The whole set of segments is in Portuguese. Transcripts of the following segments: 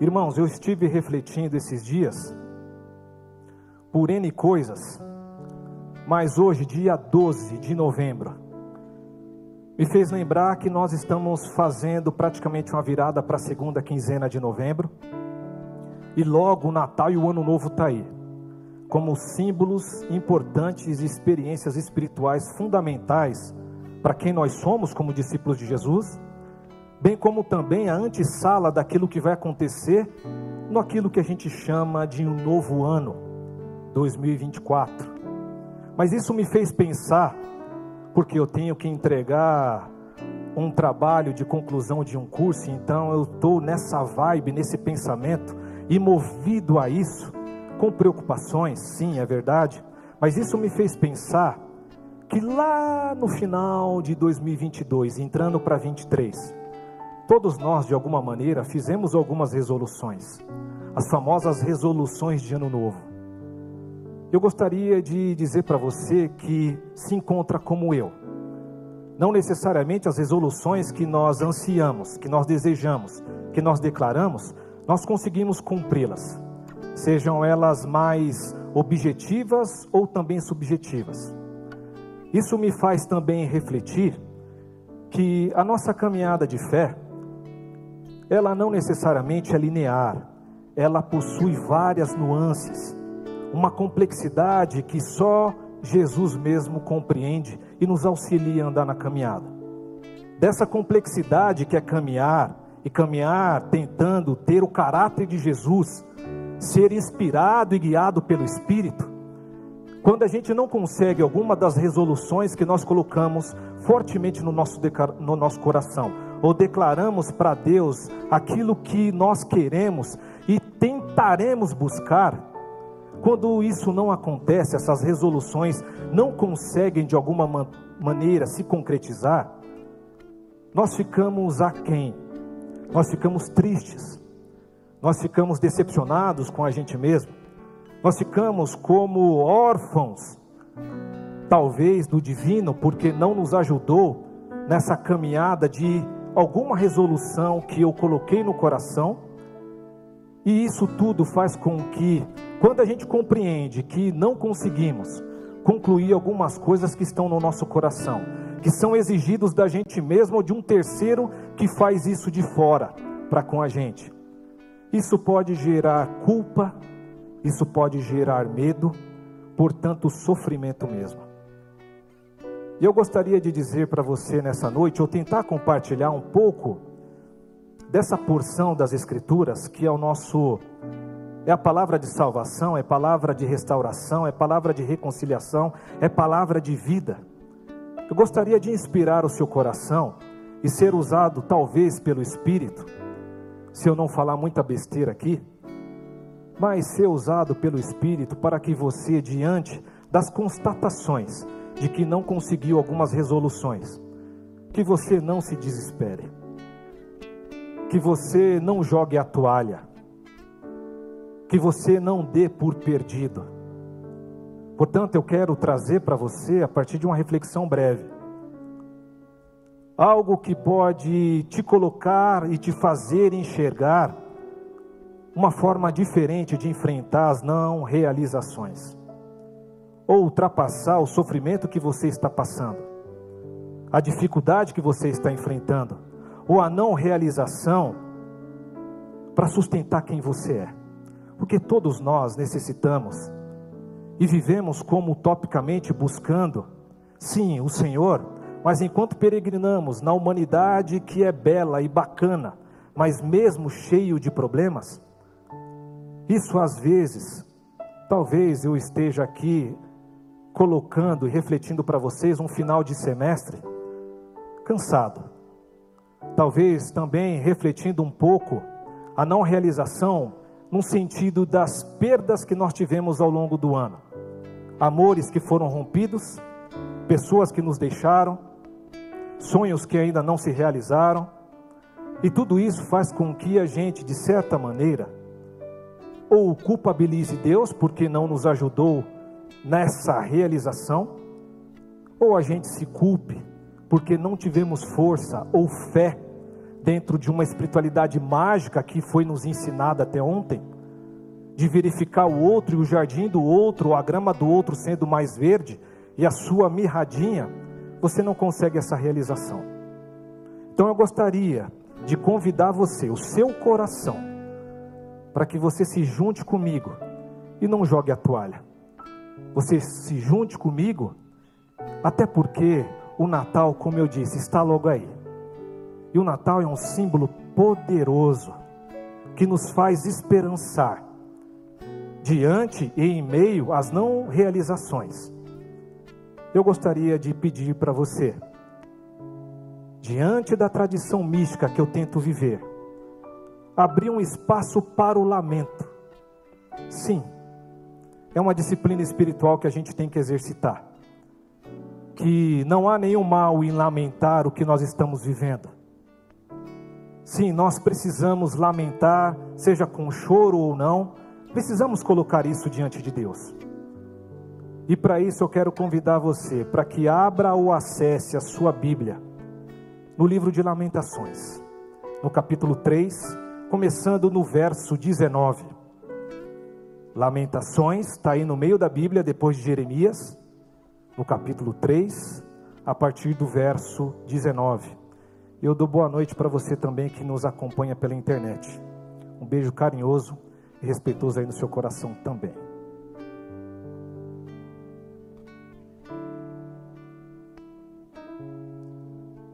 Irmãos, eu estive refletindo esses dias por N coisas, mas hoje, dia 12 de novembro, me fez lembrar que nós estamos fazendo praticamente uma virada para a segunda quinzena de novembro, e logo o Natal e o Ano Novo está aí, como símbolos importantes e experiências espirituais fundamentais para quem nós somos como discípulos de Jesus bem como também a antessala daquilo que vai acontecer no aquilo que a gente chama de um novo ano, 2024. Mas isso me fez pensar, porque eu tenho que entregar um trabalho de conclusão de um curso, então eu estou nessa vibe, nesse pensamento, e movido a isso, com preocupações, sim, é verdade, mas isso me fez pensar que lá no final de 2022, entrando para 23, Todos nós, de alguma maneira, fizemos algumas resoluções, as famosas resoluções de Ano Novo. Eu gostaria de dizer para você que se encontra como eu. Não necessariamente as resoluções que nós ansiamos, que nós desejamos, que nós declaramos, nós conseguimos cumpri-las, sejam elas mais objetivas ou também subjetivas. Isso me faz também refletir que a nossa caminhada de fé, ela não necessariamente é linear, ela possui várias nuances, uma complexidade que só Jesus mesmo compreende e nos auxilia a andar na caminhada. Dessa complexidade que é caminhar, e caminhar tentando ter o caráter de Jesus, ser inspirado e guiado pelo Espírito, quando a gente não consegue alguma das resoluções que nós colocamos fortemente no nosso, no nosso coração, ou declaramos para Deus aquilo que nós queremos e tentaremos buscar, quando isso não acontece, essas resoluções não conseguem de alguma man maneira se concretizar, nós ficamos aquém, nós ficamos tristes, nós ficamos decepcionados com a gente mesmo, nós ficamos como órfãos, talvez do divino, porque não nos ajudou nessa caminhada de alguma resolução que eu coloquei no coração, e isso tudo faz com que, quando a gente compreende que não conseguimos concluir algumas coisas que estão no nosso coração, que são exigidos da gente mesmo ou de um terceiro que faz isso de fora para com a gente, isso pode gerar culpa, isso pode gerar medo, portanto, sofrimento mesmo. E eu gostaria de dizer para você nessa noite, ou tentar compartilhar um pouco dessa porção das Escrituras, que é o nosso, é a palavra de salvação, é palavra de restauração, é palavra de reconciliação, é palavra de vida. Eu gostaria de inspirar o seu coração e ser usado talvez pelo Espírito, se eu não falar muita besteira aqui, mas ser usado pelo Espírito para que você, diante das constatações, de que não conseguiu algumas resoluções, que você não se desespere, que você não jogue a toalha, que você não dê por perdido. Portanto, eu quero trazer para você, a partir de uma reflexão breve, algo que pode te colocar e te fazer enxergar uma forma diferente de enfrentar as não realizações ou ultrapassar o sofrimento que você está passando, a dificuldade que você está enfrentando, ou a não realização para sustentar quem você é. Porque todos nós necessitamos e vivemos como utopicamente buscando, sim, o Senhor, mas enquanto peregrinamos na humanidade que é bela e bacana, mas mesmo cheio de problemas, isso às vezes, talvez eu esteja aqui colocando e refletindo para vocês um final de semestre cansado. Talvez também refletindo um pouco a não realização no sentido das perdas que nós tivemos ao longo do ano. Amores que foram rompidos, pessoas que nos deixaram, sonhos que ainda não se realizaram. E tudo isso faz com que a gente, de certa maneira, ou culpabilize Deus porque não nos ajudou nessa realização, ou a gente se culpe porque não tivemos força ou fé dentro de uma espiritualidade mágica que foi nos ensinada até ontem, de verificar o outro e o jardim do outro, a grama do outro sendo mais verde e a sua mirradinha, você não consegue essa realização. Então eu gostaria de convidar você, o seu coração, para que você se junte comigo e não jogue a toalha. Você se junte comigo, até porque o Natal, como eu disse, está logo aí. E o Natal é um símbolo poderoso que nos faz esperançar diante e em meio às não realizações. Eu gostaria de pedir para você, diante da tradição mística que eu tento viver, abrir um espaço para o lamento. Sim, é uma disciplina espiritual que a gente tem que exercitar. Que não há nenhum mal em lamentar o que nós estamos vivendo. Sim, nós precisamos lamentar, seja com choro ou não, precisamos colocar isso diante de Deus. E para isso eu quero convidar você para que abra ou acesse a sua Bíblia no livro de Lamentações, no capítulo 3, começando no verso 19. Lamentações está aí no meio da Bíblia, depois de Jeremias, no capítulo 3, a partir do verso 19. Eu dou boa noite para você também que nos acompanha pela internet. Um beijo carinhoso e respeitoso aí no seu coração também.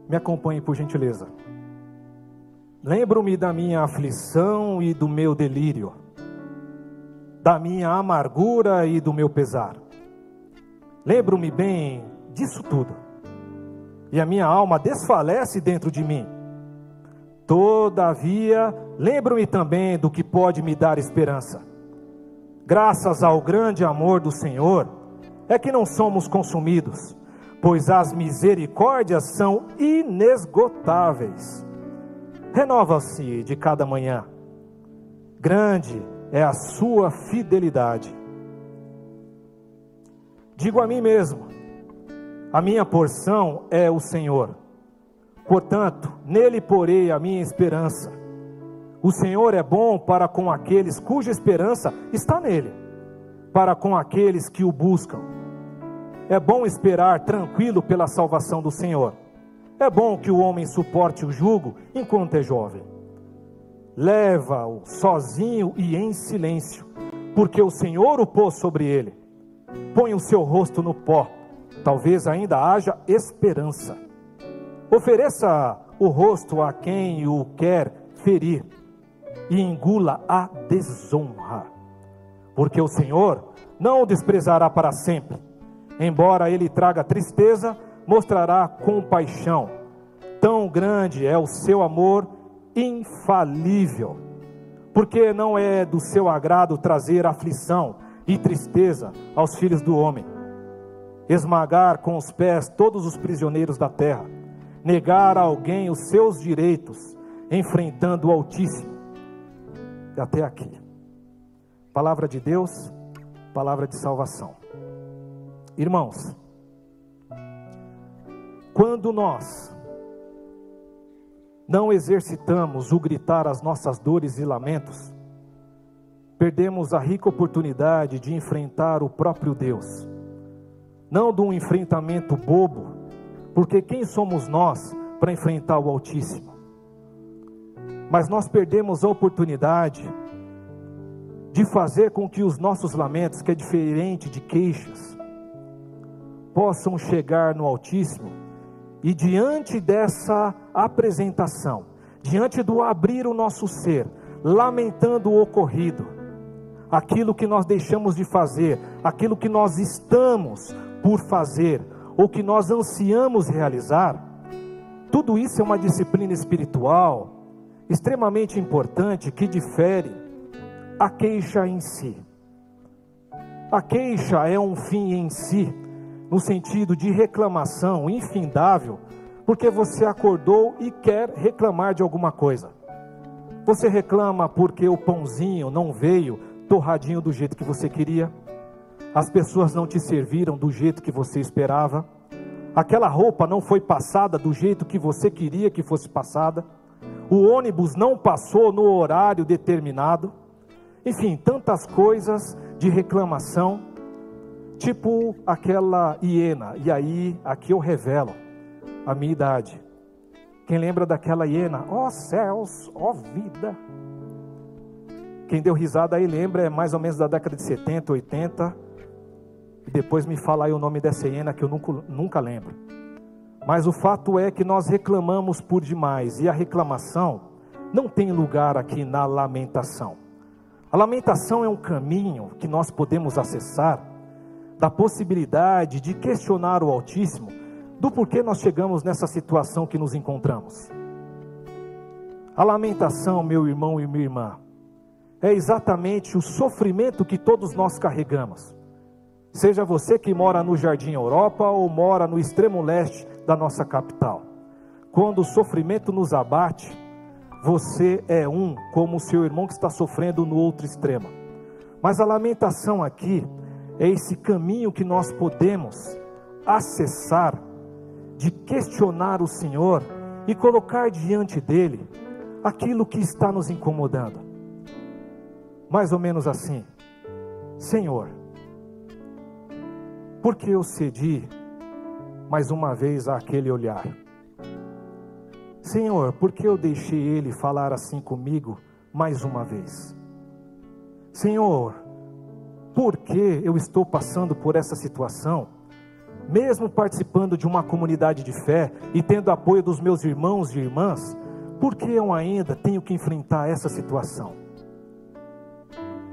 Me acompanhe por gentileza. Lembro-me da minha aflição e do meu delírio da minha amargura e do meu pesar. Lembro-me bem disso tudo. E a minha alma desfalece dentro de mim. Todavia, lembro-me também do que pode me dar esperança. Graças ao grande amor do Senhor, é que não somos consumidos, pois as misericórdias são inesgotáveis. Renova-se de cada manhã. Grande é a sua fidelidade. Digo a mim mesmo: a minha porção é o Senhor. Portanto, nele porei a minha esperança. O Senhor é bom para com aqueles cuja esperança está nele, para com aqueles que o buscam. É bom esperar tranquilo pela salvação do Senhor. É bom que o homem suporte o jugo enquanto é jovem leva-o sozinho e em silêncio, porque o Senhor o pôs sobre ele. Põe o seu rosto no pó, talvez ainda haja esperança. Ofereça o rosto a quem o quer ferir e engula a desonra, porque o Senhor não o desprezará para sempre. Embora ele traga tristeza, mostrará compaixão. Tão grande é o seu amor infalível, porque não é do seu agrado trazer aflição e tristeza aos filhos do homem, esmagar com os pés todos os prisioneiros da terra, negar a alguém os seus direitos, enfrentando o Altíssimo. Até aqui. Palavra de Deus, palavra de salvação. Irmãos, quando nós não exercitamos o gritar as nossas dores e lamentos, perdemos a rica oportunidade de enfrentar o próprio Deus. Não de um enfrentamento bobo, porque quem somos nós para enfrentar o Altíssimo? Mas nós perdemos a oportunidade de fazer com que os nossos lamentos, que é diferente de queixas, possam chegar no Altíssimo e diante dessa apresentação, diante do abrir o nosso ser, lamentando o ocorrido, aquilo que nós deixamos de fazer, aquilo que nós estamos por fazer, ou que nós ansiamos realizar, tudo isso é uma disciplina espiritual extremamente importante que difere a queixa em si. A queixa é um fim em si, no sentido de reclamação infindável, porque você acordou e quer reclamar de alguma coisa. Você reclama porque o pãozinho não veio torradinho do jeito que você queria, as pessoas não te serviram do jeito que você esperava, aquela roupa não foi passada do jeito que você queria que fosse passada, o ônibus não passou no horário determinado. Enfim, tantas coisas de reclamação, tipo aquela hiena. E aí, aqui eu revelo a minha idade. Quem lembra daquela hiena? Ó oh, céus, ó oh, vida. Quem deu risada aí lembra, é mais ou menos da década de 70, 80. E depois me fala aí o nome dessa hiena que eu nunca, nunca lembro. Mas o fato é que nós reclamamos por demais e a reclamação não tem lugar aqui na lamentação. A lamentação é um caminho que nós podemos acessar da possibilidade de questionar o Altíssimo do porquê nós chegamos nessa situação que nos encontramos. A lamentação, meu irmão e minha irmã, é exatamente o sofrimento que todos nós carregamos. Seja você que mora no Jardim Europa ou mora no extremo leste da nossa capital. Quando o sofrimento nos abate, você é um como o seu irmão que está sofrendo no outro extremo. Mas a lamentação aqui é esse caminho que nós podemos acessar de questionar o Senhor e colocar diante dele aquilo que está nos incomodando mais ou menos assim: Senhor, por que eu cedi mais uma vez àquele olhar? Senhor, por que eu deixei ele falar assim comigo mais uma vez? Senhor, por que eu estou passando por essa situação? Mesmo participando de uma comunidade de fé e tendo apoio dos meus irmãos e irmãs, por que eu ainda tenho que enfrentar essa situação?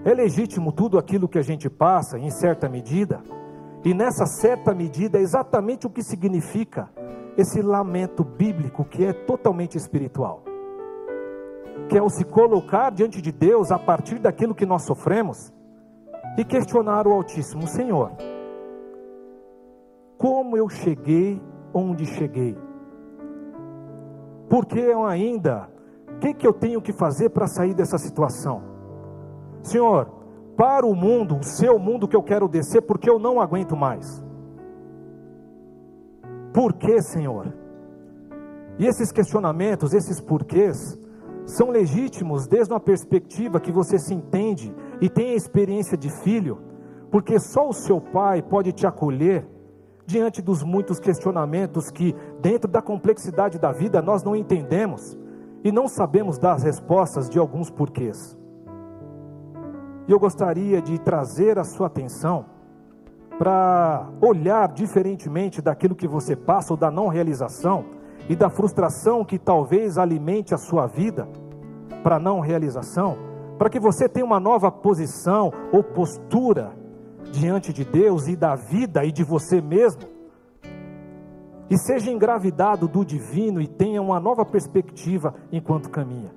É legítimo tudo aquilo que a gente passa, em certa medida, e nessa certa medida é exatamente o que significa esse lamento bíblico que é totalmente espiritual. Que é o se colocar diante de Deus a partir daquilo que nós sofremos e questionar o Altíssimo Senhor. Como eu cheguei onde cheguei? Porque eu ainda, o que, que eu tenho que fazer para sair dessa situação? Senhor, para o mundo, o seu mundo que eu quero descer, porque eu não aguento mais. Por que, Senhor? E esses questionamentos, esses porquês, são legítimos desde uma perspectiva que você se entende e tem a experiência de filho, porque só o seu pai pode te acolher diante dos muitos questionamentos que, dentro da complexidade da vida, nós não entendemos e não sabemos dar as respostas de alguns porquês. E eu gostaria de trazer a sua atenção para olhar diferentemente daquilo que você passa ou da não realização e da frustração que talvez alimente a sua vida para não realização, para que você tenha uma nova posição ou postura diante de Deus e da vida e de você mesmo. E seja engravidado do divino e tenha uma nova perspectiva enquanto caminha.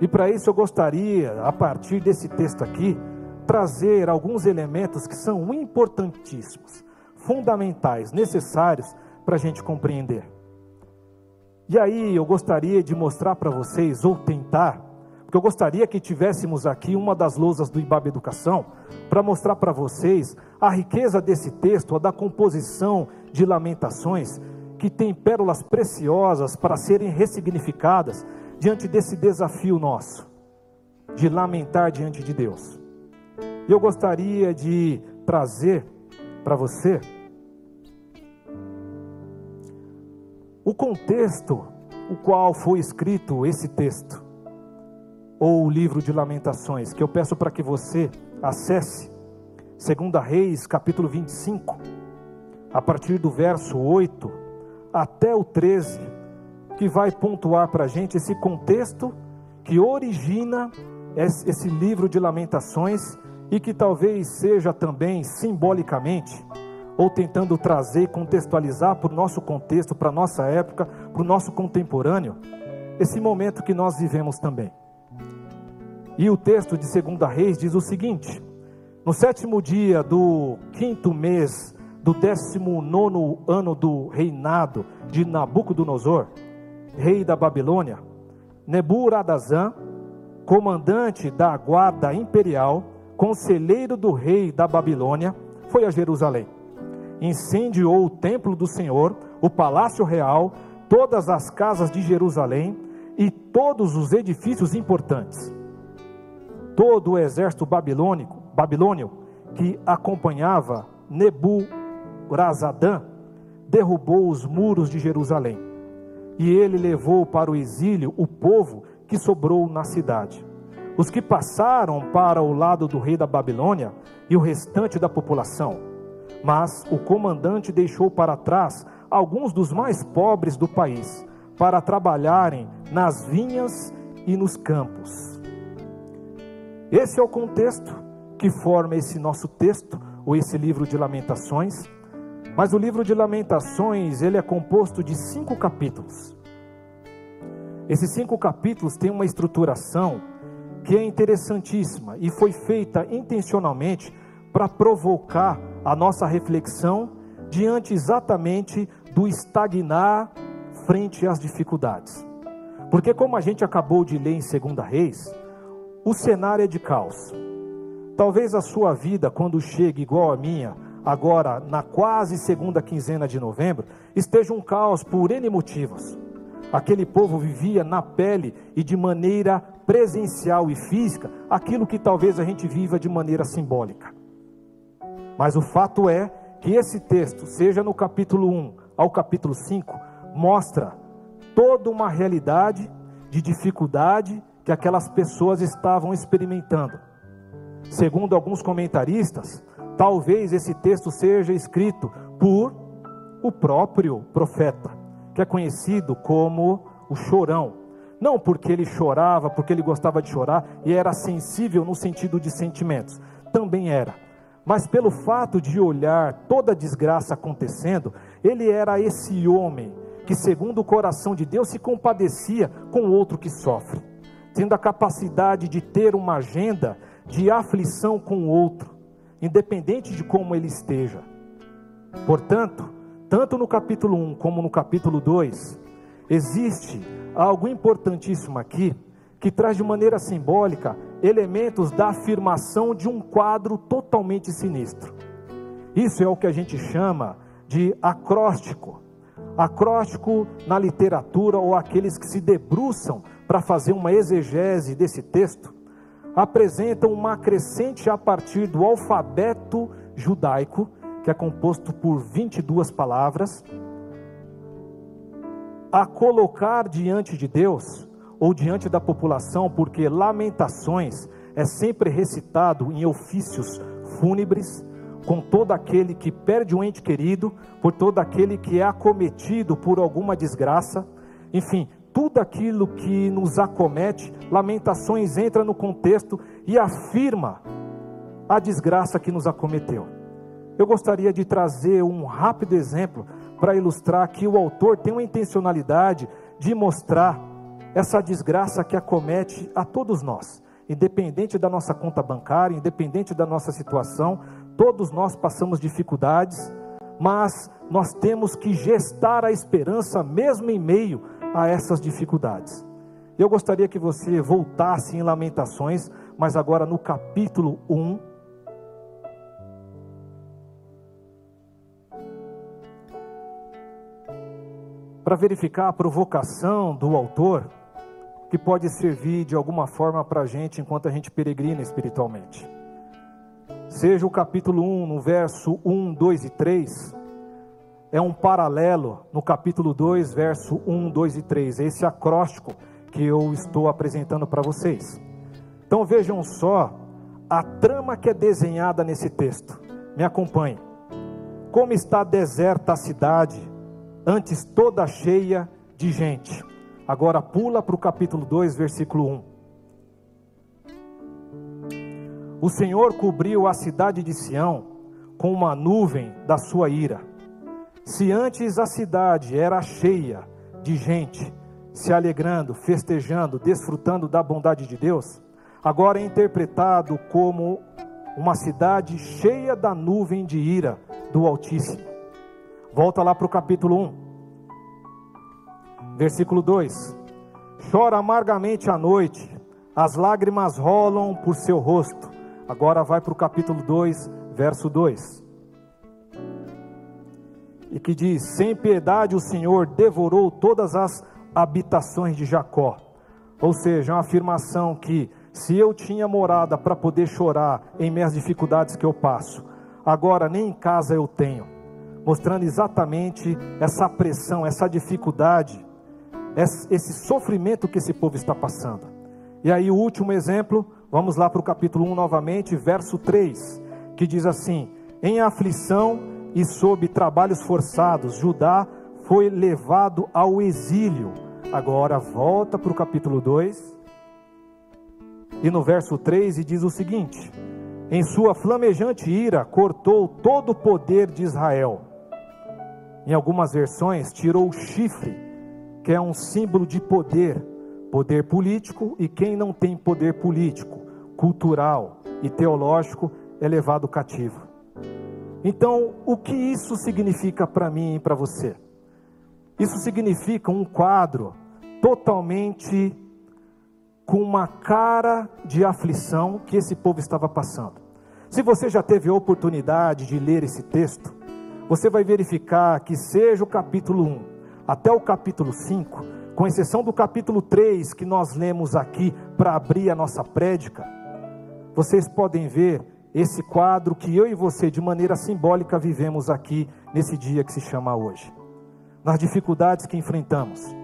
E para isso eu gostaria, a partir desse texto aqui, trazer alguns elementos que são importantíssimos, fundamentais, necessários para a gente compreender. E aí eu gostaria de mostrar para vocês, ou tentar, porque eu gostaria que tivéssemos aqui uma das lousas do IBAB Educação, para mostrar para vocês a riqueza desse texto, a da composição de lamentações, que tem pérolas preciosas para serem ressignificadas diante desse desafio nosso, de lamentar diante de Deus. Eu gostaria de trazer para você o contexto o qual foi escrito esse texto, ou o livro de Lamentações, que eu peço para que você acesse, 2 Reis, capítulo 25, a partir do verso 8 até o 13 que vai pontuar para a gente esse contexto que origina esse livro de Lamentações e que talvez seja também simbolicamente ou tentando trazer, contextualizar para o nosso contexto, para a nossa época, para o nosso contemporâneo, esse momento que nós vivemos também. E o texto de 2 Reis diz o seguinte: No sétimo dia do quinto mês do décimo nono ano do reinado de Nabucodonosor, rei da Babilônia, Neburadazã, comandante da guarda imperial, conselheiro do rei da Babilônia, foi a Jerusalém. Incendiou o templo do Senhor, o palácio real, todas as casas de Jerusalém, todos os edifícios importantes. Todo o exército babilônico, babilônio que acompanhava Neburazadã derrubou os muros de Jerusalém. E ele levou para o exílio o povo que sobrou na cidade. Os que passaram para o lado do rei da Babilônia e o restante da população. Mas o comandante deixou para trás alguns dos mais pobres do país para trabalharem nas vinhas e nos campos. Esse é o contexto que forma esse nosso texto, ou esse livro de Lamentações. Mas o livro de Lamentações, ele é composto de cinco capítulos. Esses cinco capítulos têm uma estruturação que é interessantíssima e foi feita intencionalmente para provocar a nossa reflexão diante exatamente do estagnar frente às dificuldades. Porque, como a gente acabou de ler em 2 Reis, o cenário é de caos. Talvez a sua vida, quando chegue igual a minha, agora na quase segunda quinzena de novembro, esteja um caos por N motivos. Aquele povo vivia na pele e de maneira presencial e física aquilo que talvez a gente viva de maneira simbólica. Mas o fato é que esse texto, seja no capítulo 1 ao capítulo 5, mostra toda uma realidade de dificuldade que aquelas pessoas estavam experimentando. Segundo alguns comentaristas, talvez esse texto seja escrito por o próprio profeta, que é conhecido como o chorão. Não porque ele chorava, porque ele gostava de chorar e era sensível no sentido de sentimentos, também era. Mas pelo fato de olhar toda a desgraça acontecendo, ele era esse homem que, segundo o coração de Deus, se compadecia com outro que sofre, tendo a capacidade de ter uma agenda de aflição com o outro, independente de como ele esteja. Portanto, tanto no capítulo 1 como no capítulo 2, existe algo importantíssimo aqui que traz de maneira simbólica elementos da afirmação de um quadro totalmente sinistro. Isso é o que a gente chama de acróstico. Acróstico na literatura ou aqueles que se debruçam para fazer uma exegese desse texto, apresentam uma crescente a partir do alfabeto judaico, que é composto por 22 palavras, a colocar diante de Deus ou diante da população, porque lamentações é sempre recitado em ofícios fúnebres, com todo aquele que perde um ente querido, por todo aquele que é acometido por alguma desgraça, enfim, tudo aquilo que nos acomete, Lamentações entra no contexto e afirma a desgraça que nos acometeu. Eu gostaria de trazer um rápido exemplo para ilustrar que o autor tem uma intencionalidade de mostrar essa desgraça que acomete a todos nós, independente da nossa conta bancária, independente da nossa situação, todos nós passamos dificuldades, mas nós temos que gestar a esperança mesmo em meio a essas dificuldades. Eu gostaria que você voltasse em Lamentações, mas agora no capítulo 1, para verificar a provocação do autor que pode servir de alguma forma para a gente enquanto a gente peregrina espiritualmente. Seja o capítulo 1, no verso 1, 2 e 3, é um paralelo no capítulo 2, verso 1, 2 e 3, é esse acróstico que eu estou apresentando para vocês. Então vejam só a trama que é desenhada nesse texto. Me acompanhe. Como está deserta a cidade, antes toda cheia de gente. Agora pula para o capítulo 2, versículo 1. O Senhor cobriu a cidade de Sião com uma nuvem da sua ira. Se antes a cidade era cheia de gente, se alegrando, festejando, desfrutando da bondade de Deus, agora é interpretado como uma cidade cheia da nuvem de ira do Altíssimo. Volta lá para o capítulo 1. Versículo 2: Chora amargamente à noite, as lágrimas rolam por seu rosto. Agora vai para o capítulo 2, verso 2. E que diz: Sem piedade o Senhor devorou todas as habitações de Jacó. Ou seja, uma afirmação que se eu tinha morada para poder chorar em minhas dificuldades que eu passo, agora nem em casa eu tenho, mostrando exatamente essa pressão, essa dificuldade, esse sofrimento que esse povo está passando. E aí, o último exemplo, vamos lá para o capítulo 1 novamente, verso 3, que diz assim: Em aflição e sob trabalhos forçados, Judá foi levado ao exílio. Agora volta para o capítulo 2, e no verso 3 e diz o seguinte: Em sua flamejante ira cortou todo o poder de Israel. Em algumas versões, tirou o chifre, que é um símbolo de poder, poder político, e quem não tem poder político, cultural e teológico é levado cativo. Então, o que isso significa para mim e para você? Isso significa um quadro totalmente com uma cara de aflição que esse povo estava passando. Se você já teve a oportunidade de ler esse texto, você vai verificar que, seja o capítulo 1 até o capítulo 5, com exceção do capítulo 3 que nós lemos aqui para abrir a nossa prédica, vocês podem ver esse quadro que eu e você, de maneira simbólica, vivemos aqui nesse dia que se chama hoje. Nas dificuldades que enfrentamos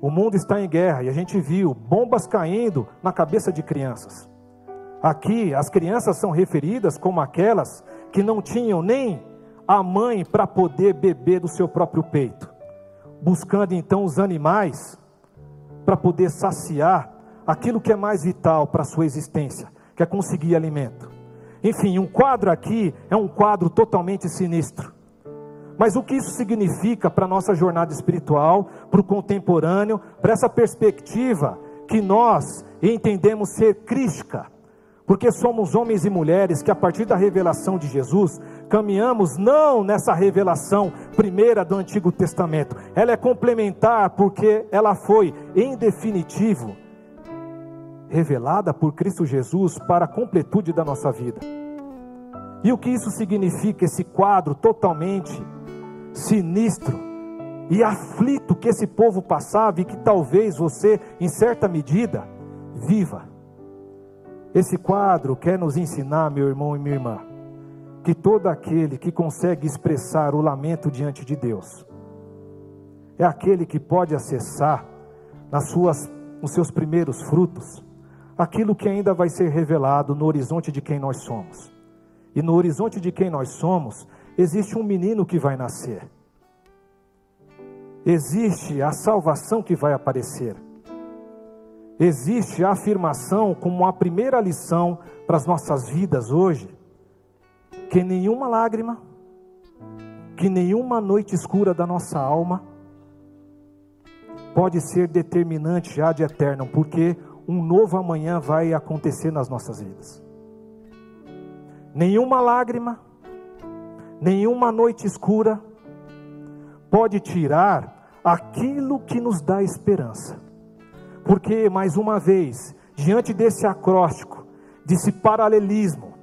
o mundo está em guerra e a gente viu bombas caindo na cabeça de crianças. Aqui, as crianças são referidas como aquelas que não tinham nem a mãe para poder beber do seu próprio peito, buscando então os animais para poder saciar aquilo que é mais vital para a sua existência, que é conseguir alimento. Enfim, um quadro aqui é um quadro totalmente sinistro. Mas o que isso significa para a nossa jornada espiritual, para o contemporâneo, para essa perspectiva que nós entendemos ser crística? Porque somos homens e mulheres que, a partir da revelação de Jesus, caminhamos não nessa revelação primeira do Antigo Testamento, ela é complementar porque ela foi, em definitivo, revelada por Cristo Jesus para a completude da nossa vida. E o que isso significa, esse quadro totalmente sinistro e aflito que esse povo passava e que talvez você, em certa medida, viva. Esse quadro quer nos ensinar, meu irmão e minha irmã, que todo aquele que consegue expressar o lamento diante de Deus é aquele que pode acessar nas suas, nos seus primeiros frutos aquilo que ainda vai ser revelado no horizonte de quem nós somos. E no horizonte de quem nós somos, existe um menino que vai nascer. Existe a salvação que vai aparecer. Existe a afirmação como a primeira lição para as nossas vidas hoje, que nenhuma lágrima, que nenhuma noite escura da nossa alma pode ser determinante já de eterno, porque um novo amanhã vai acontecer nas nossas vidas. Nenhuma lágrima, nenhuma noite escura pode tirar aquilo que nos dá esperança. Porque, mais uma vez, diante desse acróstico, desse paralelismo,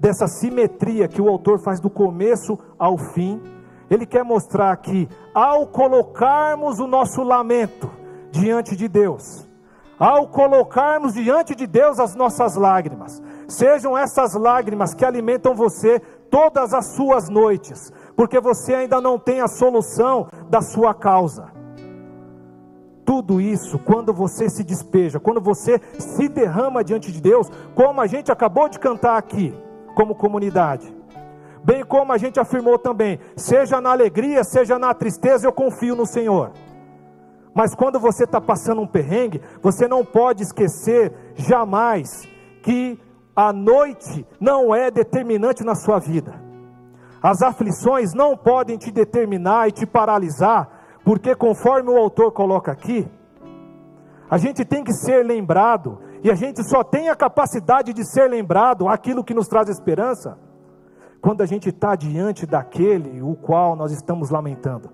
dessa simetria que o autor faz do começo ao fim, ele quer mostrar que, ao colocarmos o nosso lamento diante de Deus, ao colocarmos diante de Deus as nossas lágrimas, sejam essas lágrimas que alimentam você todas as suas noites, porque você ainda não tem a solução da sua causa. Tudo isso, quando você se despeja, quando você se derrama diante de Deus, como a gente acabou de cantar aqui, como comunidade, bem como a gente afirmou também, seja na alegria, seja na tristeza, eu confio no Senhor. Mas quando você está passando um perrengue, você não pode esquecer jamais que a noite não é determinante na sua vida. As aflições não podem te determinar e te paralisar, porque conforme o autor coloca aqui, a gente tem que ser lembrado, e a gente só tem a capacidade de ser lembrado aquilo que nos traz esperança, quando a gente está diante daquele o qual nós estamos lamentando.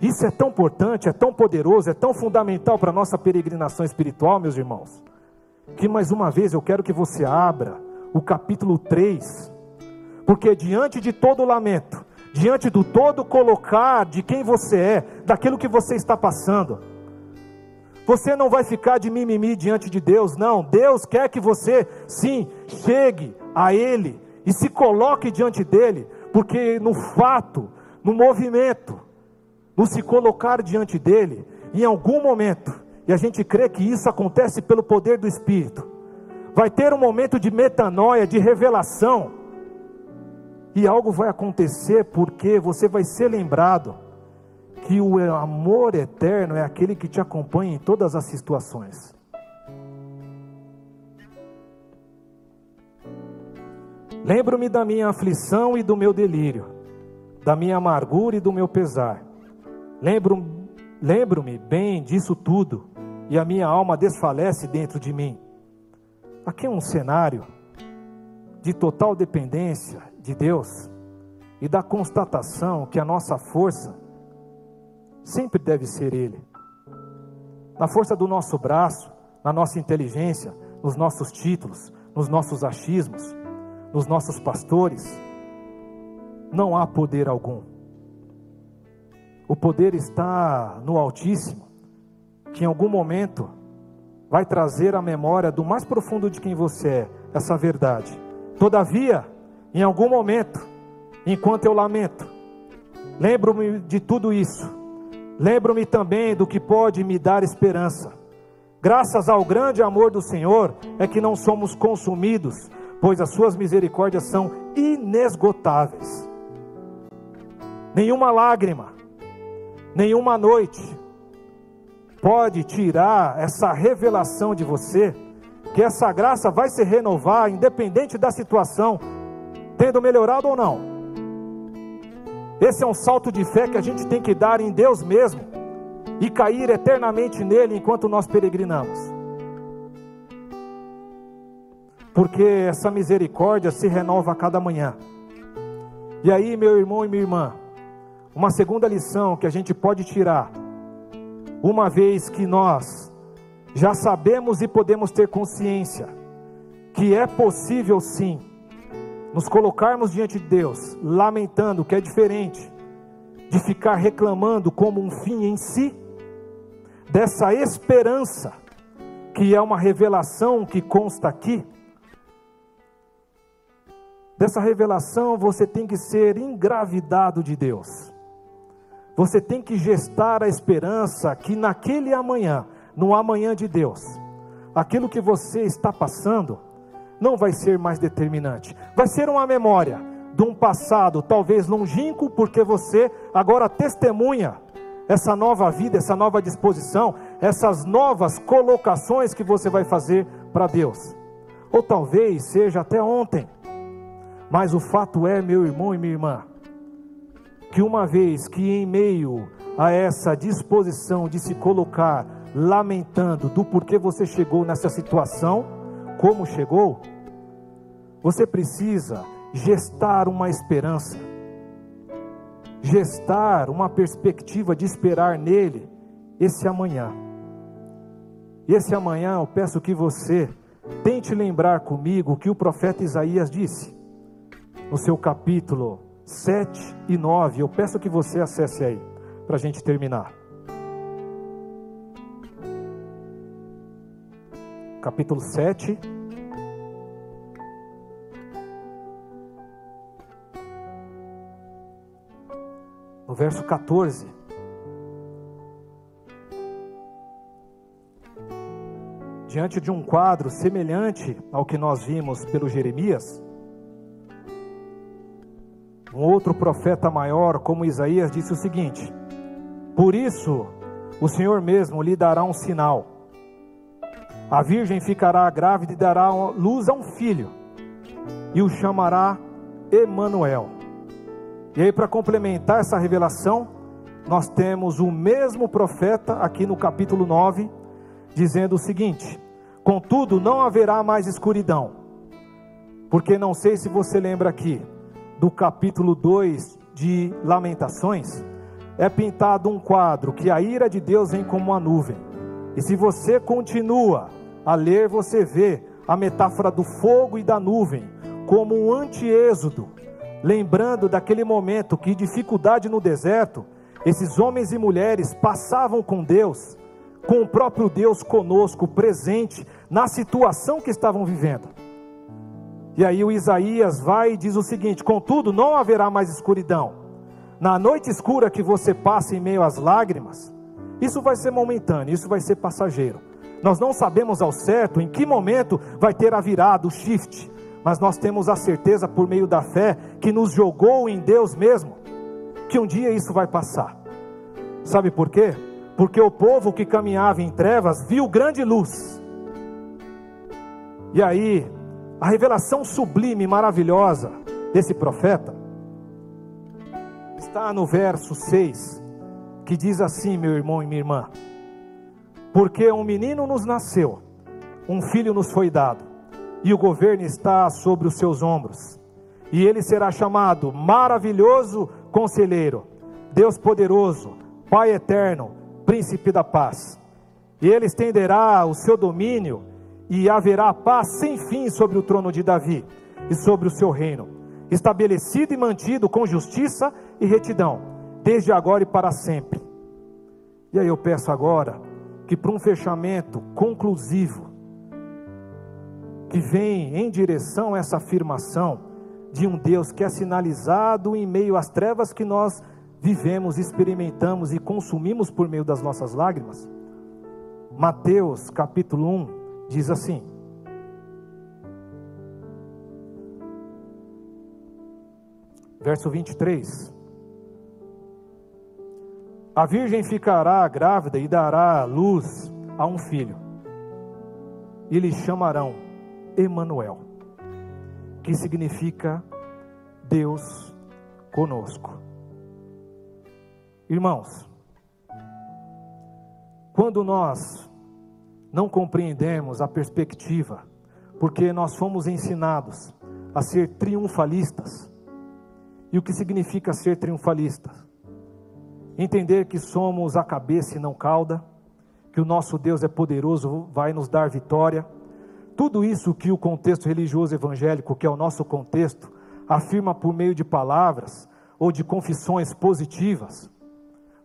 Isso é tão importante, é tão poderoso, é tão fundamental para a nossa peregrinação espiritual, meus irmãos que mais uma vez eu quero que você abra o capítulo 3, porque diante de todo o lamento, diante do todo colocar de quem você é, daquilo que você está passando, Você não vai ficar de mimimi diante de Deus, não. Deus quer que você, sim, chegue a Ele e se coloque diante dele, porque no fato, no movimento, no se colocar diante dele, em algum momento, e a gente crê que isso acontece pelo poder do Espírito, vai ter um momento de metanoia, de revelação, e algo vai acontecer porque você vai ser lembrado que o amor eterno é aquele que te acompanha em todas as situações. Lembro-me da minha aflição e do meu delírio, da minha amargura e do meu pesar. Lembro-me lembro bem disso tudo, e a minha alma desfalece dentro de mim. Aqui é um cenário de total dependência de Deus e da constatação que a nossa força sempre deve ser Ele. Na força do nosso braço, na nossa inteligência, nos nossos títulos, nos nossos achismos, nos nossos pastores, não há poder algum. O poder está no Altíssimo, que em algum momento vai trazer a memória do mais profundo de quem você é, essa verdade. Todavia, em algum momento, enquanto eu lamento, lembro-me de tudo isso, lembro-me também do que pode me dar esperança. Graças ao grande amor do Senhor é que não somos consumidos pois as suas misericórdias são inesgotáveis. Nenhuma lágrima, nenhuma noite pode tirar essa revelação de você, que essa graça vai se renovar, independente da situação, tendo melhorado ou não. Esse é um salto de fé que a gente tem que dar em Deus mesmo e cair eternamente nele enquanto nós peregrinamos porque essa misericórdia se renova a cada manhã. E aí, meu irmão e minha irmã, uma segunda lição que a gente pode tirar, uma vez que nós já sabemos e podemos ter consciência que é possível sim nos colocarmos diante de Deus, lamentando que é diferente de ficar reclamando como um fim em si, dessa esperança que é uma revelação que consta aqui dessa revelação, você tem que ser engravidado de Deus. Você tem que gestar a esperança que naquele amanhã, no amanhã de Deus, aquilo que você está passando não vai ser mais determinante. Vai ser uma memória de um passado talvez longínquo, porque você agora testemunha essa nova vida, essa nova disposição, essas novas colocações que você vai fazer para Deus. Ou talvez seja até ontem mas o fato é, meu irmão e minha irmã, que uma vez que em meio a essa disposição de se colocar lamentando do porquê você chegou nessa situação, como chegou, você precisa gestar uma esperança, gestar uma perspectiva de esperar nele esse amanhã. Esse amanhã eu peço que você tente lembrar comigo o que o profeta Isaías disse no seu capítulo 7 e 9. Eu peço que você acesse aí, para a gente terminar. Capítulo 7. No verso 14. Diante de um quadro semelhante ao que nós vimos pelo Jeremias, um outro profeta maior, como Isaías, disse o seguinte: Por isso o Senhor mesmo lhe dará um sinal. A virgem ficará grávida e dará luz a um filho, e o chamará Emanuel. E aí, para complementar essa revelação, nós temos o mesmo profeta aqui no capítulo 9, dizendo o seguinte: Contudo, não haverá mais escuridão, porque não sei se você lembra aqui, do capítulo 2 de Lamentações, é pintado um quadro que a ira de Deus vem como uma nuvem. E se você continua a ler, você vê a metáfora do fogo e da nuvem como um anti-êxodo, lembrando daquele momento que dificuldade no deserto, esses homens e mulheres passavam com Deus, com o próprio Deus conosco, presente na situação que estavam vivendo. E aí o Isaías vai e diz o seguinte: Contudo, não haverá mais escuridão. Na noite escura que você passa em meio às lágrimas, isso vai ser momentâneo, isso vai ser passageiro. Nós não sabemos ao certo em que momento vai ter a virada, o shift, mas nós temos a certeza por meio da fé que nos jogou em Deus mesmo, que um dia isso vai passar. Sabe por quê? Porque o povo que caminhava em trevas viu grande luz. E aí, a revelação sublime, maravilhosa desse profeta está no verso 6, que diz assim, meu irmão e minha irmã: Porque um menino nos nasceu, um filho nos foi dado, e o governo está sobre os seus ombros, e ele será chamado Maravilhoso Conselheiro, Deus Poderoso, Pai Eterno, Príncipe da Paz. E ele estenderá o seu domínio e haverá paz sem fim sobre o trono de Davi e sobre o seu reino, estabelecido e mantido com justiça e retidão, desde agora e para sempre. E aí eu peço agora que para um fechamento conclusivo, que vem em direção a essa afirmação de um Deus que é sinalizado em meio às trevas que nós vivemos, experimentamos e consumimos por meio das nossas lágrimas. Mateus capítulo 1, diz assim: verso 23. A virgem ficará grávida e dará luz a um filho, e lhe chamarão Emanuel, que significa Deus conosco. Irmãos, quando nós não compreendemos a perspectiva, porque nós fomos ensinados a ser triunfalistas. E o que significa ser triunfalista? Entender que somos a cabeça e não cauda, que o nosso Deus é poderoso, vai nos dar vitória. Tudo isso que o contexto religioso evangélico, que é o nosso contexto, afirma por meio de palavras ou de confissões positivas.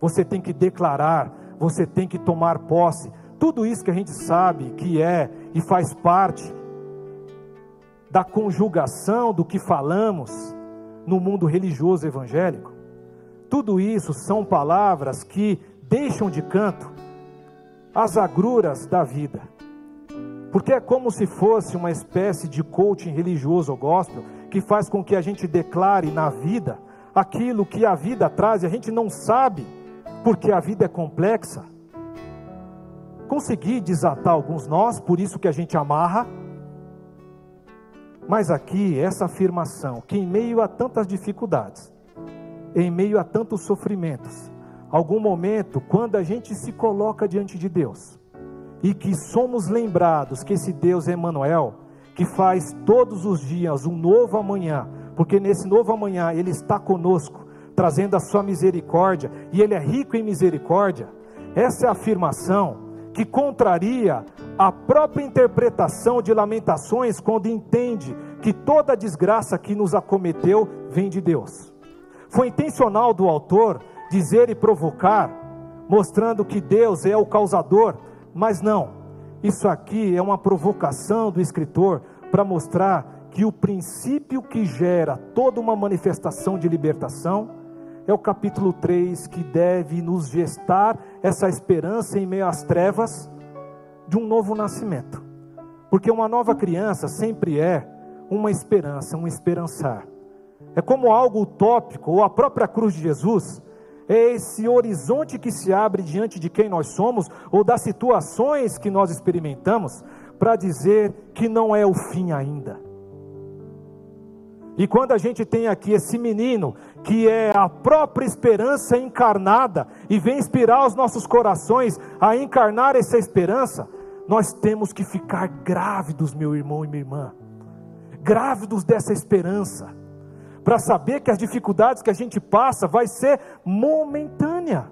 Você tem que declarar, você tem que tomar posse, tudo isso que a gente sabe que é e faz parte da conjugação do que falamos no mundo religioso evangélico, tudo isso são palavras que deixam de canto as agruras da vida. Porque é como se fosse uma espécie de coaching religioso ou gospel que faz com que a gente declare na vida aquilo que a vida traz e a gente não sabe, porque a vida é complexa consegui desatar alguns nós, por isso que a gente amarra. Mas aqui, essa afirmação, que em meio a tantas dificuldades, em meio a tantos sofrimentos, algum momento, quando a gente se coloca diante de Deus, e que somos lembrados que esse Deus é Emmanuel, que faz todos os dias um novo amanhã, porque nesse novo amanhã Ele está conosco, trazendo a sua misericórdia, e Ele é rico em misericórdia. Essa é a afirmação que contraria a própria interpretação de Lamentações quando entende que toda desgraça que nos acometeu vem de Deus. Foi intencional do autor dizer e provocar, mostrando que Deus é o causador, mas não. Isso aqui é uma provocação do escritor para mostrar que o princípio que gera toda uma manifestação de libertação é o capítulo 3 que deve nos gestar essa esperança em meio às trevas de um novo nascimento. Porque uma nova criança sempre é uma esperança, um esperançar. É como algo utópico, ou a própria cruz de Jesus, é esse horizonte que se abre diante de quem nós somos, ou das situações que nós experimentamos, para dizer que não é o fim ainda. E quando a gente tem aqui esse menino, que é a própria esperança encarnada, e vem inspirar os nossos corações a encarnar essa esperança, nós temos que ficar grávidos, meu irmão e minha irmã, grávidos dessa esperança, para saber que as dificuldades que a gente passa vai ser momentânea,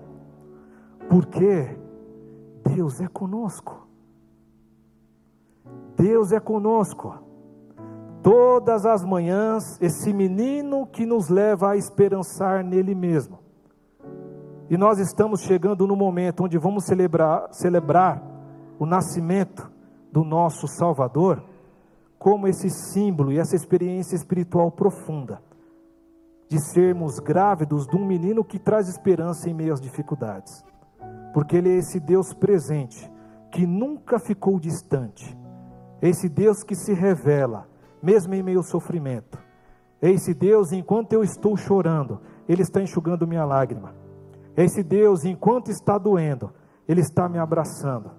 porque Deus é conosco. Deus é conosco. Todas as manhãs, esse menino que nos leva a esperançar nele mesmo. E nós estamos chegando no momento onde vamos celebrar, celebrar o nascimento do nosso Salvador como esse símbolo e essa experiência espiritual profunda de sermos grávidos de um menino que traz esperança em meio às dificuldades. Porque ele é esse Deus presente, que nunca ficou distante. É esse Deus que se revela, mesmo em meio ao sofrimento. É esse Deus, enquanto eu estou chorando, ele está enxugando minha lágrima. É esse Deus, enquanto está doendo, ele está me abraçando.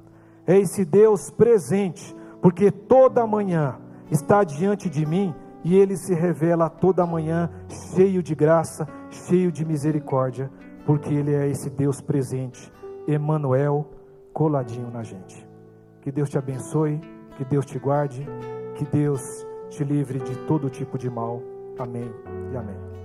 É esse Deus presente, porque toda manhã está diante de mim e ele se revela toda manhã cheio de graça, cheio de misericórdia, porque ele é esse Deus presente, Emanuel, coladinho na gente. Que Deus te abençoe, que Deus te guarde, que Deus te livre de todo tipo de mal. Amém e amém.